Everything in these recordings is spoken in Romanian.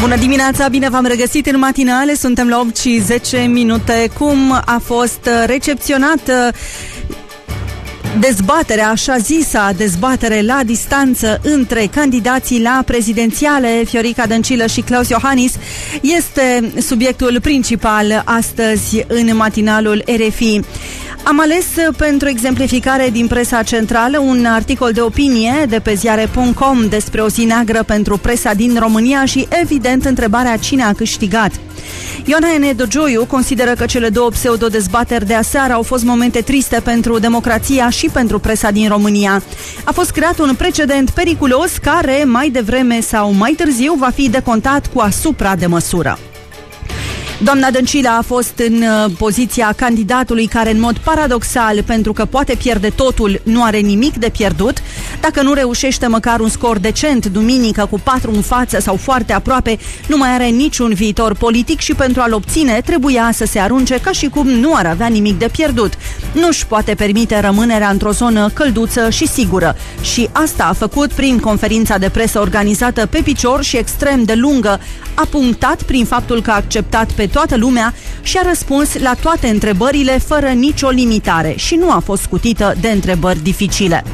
Bună dimineața, bine v-am regăsit în matinale, suntem la 8 și 10 minute. Cum a fost recepționată dezbaterea, așa zisa dezbatere la distanță între candidații la prezidențiale, Fiorica Dăncilă și Claus Iohannis, este subiectul principal astăzi în matinalul RFI. Am ales pentru exemplificare din presa centrală un articol de opinie de pe ziare.com despre o zi neagră pentru presa din România și, evident, întrebarea cine a câștigat. Ioana N. Dogioiu consideră că cele două pseudo-dezbateri de aseară au fost momente triste pentru democrația și pentru presa din România. A fost creat un precedent periculos care, mai devreme sau mai târziu, va fi decontat cu asupra de măsură. Doamna Dăncilă a fost în uh, poziția candidatului care, în mod paradoxal, pentru că poate pierde totul, nu are nimic de pierdut. Dacă nu reușește măcar un scor decent duminică cu patru în față sau foarte aproape, nu mai are niciun viitor politic și pentru a-l obține trebuia să se arunce ca și cum nu ar avea nimic de pierdut. Nu-și poate permite rămânerea într-o zonă călduță și sigură. Și asta a făcut prin conferința de presă organizată pe picior și extrem de lungă. A punctat prin faptul că a acceptat pe toată lumea și a răspuns la toate întrebările fără nicio limitare și nu a fost scutită de întrebări dificile.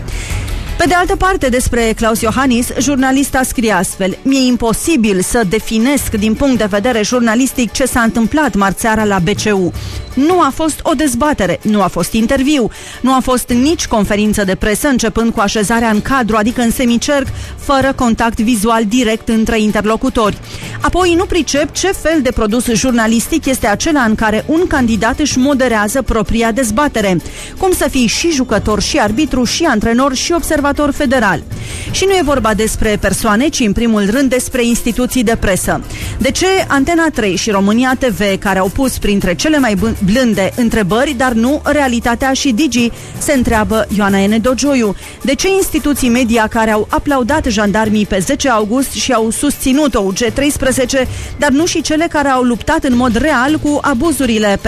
Pe de altă parte, despre Claus Iohannis, jurnalista scrie astfel Mi-e imposibil să definesc din punct de vedere jurnalistic ce s-a întâmplat marțeara la BCU. Nu a fost o dezbatere, nu a fost interviu, nu a fost nici conferință de presă începând cu așezarea în cadru, adică în semicerc, fără contact vizual direct între interlocutori. Apoi nu pricep ce fel de produs jurnalistic este acela în care un candidat își moderează propria dezbatere. Cum să fii și jucător, și arbitru, și antrenor, și observator federal. Și nu e vorba despre persoane, ci în primul rând despre instituții de presă. De ce Antena 3 și România TV, care au pus printre cele mai blânde întrebări, dar nu realitatea și Digi, se întreabă Ioana N. Dogioiu. De ce instituții media care au aplaudat jandarmii pe 10 august și au susținut o UG13, dar nu și cele care au luptat în mod real cu abuzurile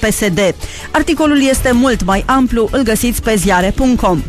PSD? Articolul este mult mai amplu, îl găsiți pe ziare.com.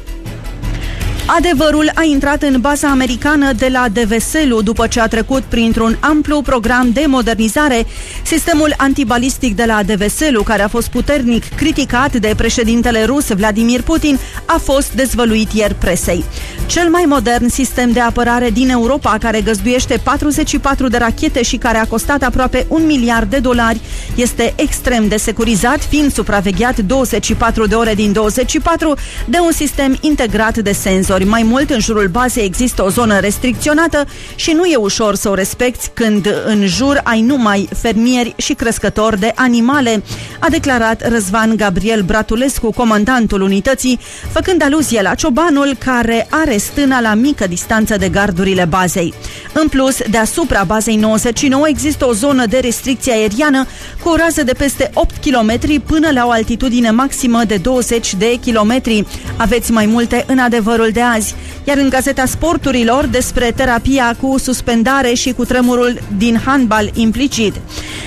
Adevărul a intrat în baza americană de la Deveselu după ce a trecut printr-un amplu program de modernizare. Sistemul antibalistic de la Deveselu, care a fost puternic criticat de președintele rus Vladimir Putin, a fost dezvăluit ieri presei. Cel mai modern sistem de apărare din Europa, care găzduiește 44 de rachete și care a costat aproape un miliard de dolari, este extrem de securizat, fiind supravegheat 24 de ore din 24 de un sistem integrat de senzori ori mai mult în jurul bazei există o zonă restricționată și nu e ușor să o respecti când în jur ai numai fermieri și crescători de animale, a declarat Răzvan Gabriel Bratulescu, comandantul unității, făcând aluzie la ciobanul care are stâna la mică distanță de gardurile bazei. În plus, deasupra bazei 99 există o zonă de restricție aeriană cu o rază de peste 8 km până la o altitudine maximă de 20 de km. Aveți mai multe în adevărul de azi. Iar în Gazeta Sporturilor despre terapia cu suspendare și cu tremurul din handbal implicit.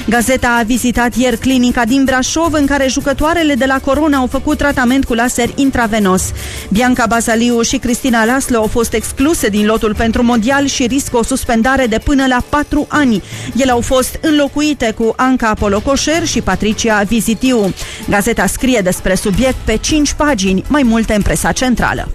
Gazeta a vizitat ieri clinica din Brașov în care jucătoarele de la Corona au făcut tratament cu laser intravenos. Bianca Bazaliu și Cristina Laslo au fost excluse din lotul pentru mondial și riscă o suspendare de până la 4 ani. Ele au fost înlocuite cu Anca Polocoșer și Patricia Vizitiu. Gazeta scrie despre subiect pe 5 pagini, mai multe în presa centrală.